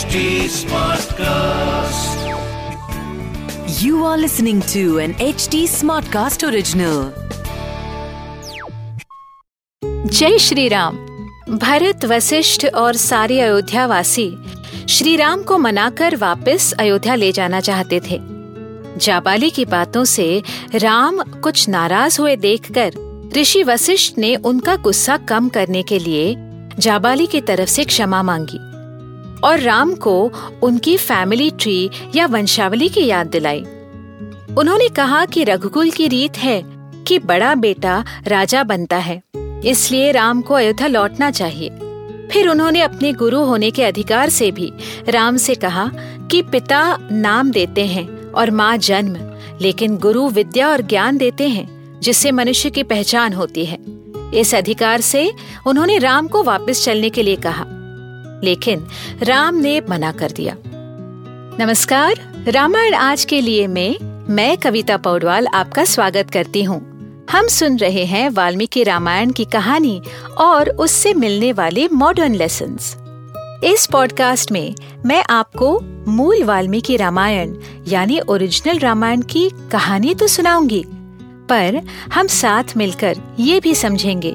HD Smartcast. You are listening to an HD Smartcast original. जय श्री राम भरत वशिष्ठ और सारे अयोध्या वासी श्री राम को मनाकर वापस अयोध्या ले जाना चाहते थे जाबाली की बातों से राम कुछ नाराज़ हुए देखकर ऋषि वशिष्ठ ने उनका गुस्सा कम करने के लिए जाबाली की तरफ़ से क्षमा मांगी और राम को उनकी फैमिली ट्री या वंशावली की याद दिलाई। उन्होंने कहा कि रघुकुल की रीत है कि बड़ा बेटा राजा बनता है, इसलिए राम को अयोध्या लौटना चाहिए। फिर उन्होंने अपने गुरु होने के अधिकार से भी राम से कहा कि पिता नाम देते हैं और माँ जन्म, लेकिन गुरु विद्या और ज्ञान देते हैं, जिससे मनुष्य की पहचान होती है। इस अधिकार से उन्होंने राम को वापस चलने के लिए कहा। लेकिन राम ने मना कर दिया। नमस्कार, रामायण आज के लिए में मैं कविता पौडवाल आपका स्वागत करती हूँ। हम सुन रहे हैं वाल्मीकि रामायण की कहानी और उससे मिलने वाले मॉडर्न लेसन इस पॉडकास्ट में मैं आपको मूल वाल्मीकि रामायण, यानी ओरिजिनल रामायण की कहानी तो सुनाऊँगी, पर हम साथ मिलकर ये भी समझेंगे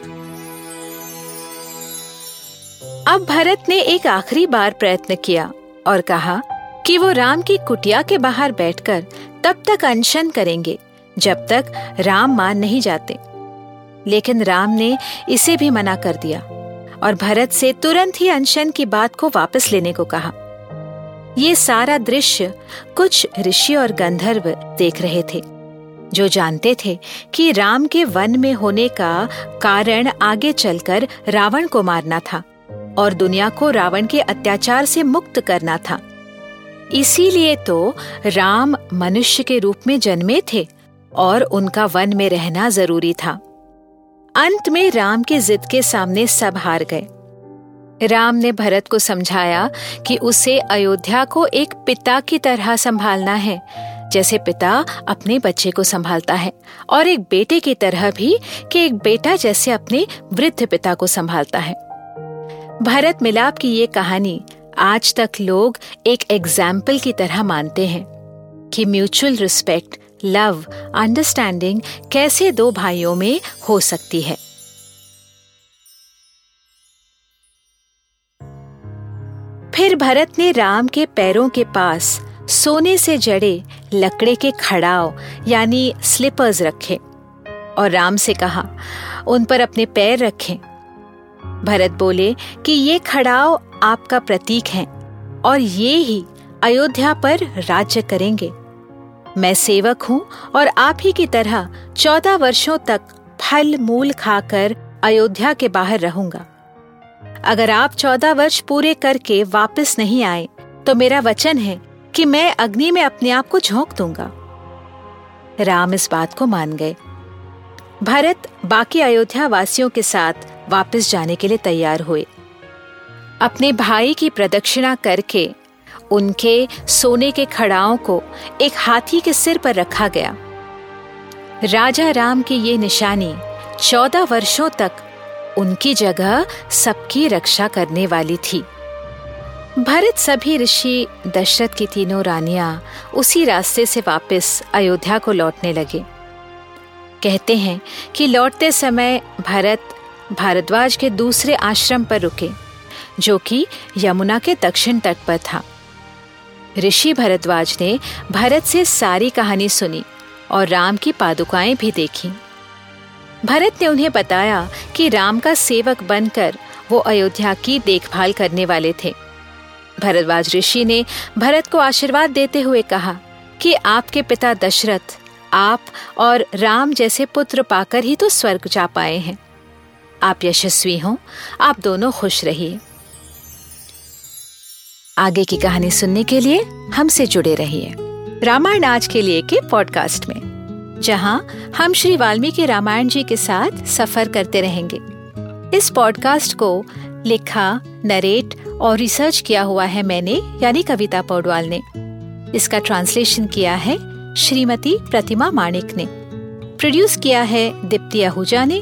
अब भरत ने एक आखिरी बार प्रयत्न किया और कहा कि वो राम की कुटिया के बाहर बैठकर तब तक अनशन करेंगे, जब तक राम मान नहीं जाते। लेकिन राम ने इसे भी मना कर दिया और भरत से तुरंत ही अनशन की बात को वापस लेने को कहा। ये सारा दृश्य कुछ ऋषि और गंधर्व देख रहे थे, जो जानते थे कि राम के वन में होने का कारण आगे चलकर रावण को मारना था। और दुनिया को रावण के अत्याचार से मुक्त करना था। इसीलिए तो राम मनुष्य के रूप में जन्मे थे और उनका वन में रहना ज़रूरी था। अंत में राम की जिद के सामने सब हार गए। राम ने भरत को समझाया कि उसे अयोध्या को एक पिता की तरह संभालना है, जैसे पिता अपने बच्चे को संभालता है और एक बेटे की तरह भी कि एक बेटा जैसे अपने वृद्ध पिता को संभालता है। भरत मिलाप की ये कहानी आज तक लोग एक एग्ज़ाम्पल की तरह मानते हैं कि म्यूचुअल रिस्पेक्ट लव अंडरस्टैंडिंग कैसे दो भाइयों में हो सकती है। फिर भरत ने राम के पैरों के पास सोने से जड़े लकड़े के खड़ाव, यानी स्लीपर्स रखे और राम से कहा, उन पर अपने पैर रखें। भरत बोले कि ये खड़ाव आपका प्रतीक है और ये ही अयोध्या पर राज्य करेंगे। मैं सेवक हूँ और आप ही की तरह चौदह वर्षों तक फल मूल खाकर अयोध्या के बाहर रहूँगा। अगर आप चौदह वर्ष पूरे करके वापस नहीं आए तो मेरा वचन है कि मैं अग्नि में अपने आप को झोंक दूँगा। राम इस बात को मान गए। भरत बाकी अयोध्या वासियों के साथ वापस जाने के लिए तैयार हुए। अपने भाई की प्रदक्षिणा करके उनके सोने के खड़ाओं को एक हाथी के सिर पर रखा गया। राजा राम की ये निशानी चौदह वर्षों तक उनकी जगह सबकी रक्षा करने वाली थी। भरत सभी ऋषि दशरथ की तीनों रानियाँ उसी रास्ते से वापस अयोध्या को लौटने लगे। कहते हैं कि लौटते समय भरत भारद्वाज के दूसरे आश्रम पर रुके, जो कि यमुना के दक्षिण तट पर था। ऋषि भरद्वाज ने भरत से सारी कहानी सुनी और राम की पादुकाएँ भी देखी। भरत ने उन्हें बताया कि राम का सेवक बनकर वो अयोध्या की देखभाल करने वाले थे। भरद्वाज ऋषि ने भरत को आशीर्वाद देते हुए कहा कि आपके पिता दशरथ, आप और राम जैसे पुत्र पाकर ही तो स्वर्ग जा पाए हैं। आप यशस्वी हो। आप दोनों खुश रहिए। आगे की कहानी सुनने के लिए हमसे जुड़े रहिए रामायण आज के लिए के पॉडकास्ट में, जहाँ हम श्री वाल्मीकि रामायण जी के साथ सफ़र करते रहेंगे। इस पॉडकास्ट को लिखा, नरेट और रिसर्च किया हुआ है मैंने, यानी कविता पौडवाल ने। इसका ट्रांसलेशन किया है श्रीमती प्रतिमा माणिक ने। प्रोड्यूस किया है दीप्ति आहूजा ने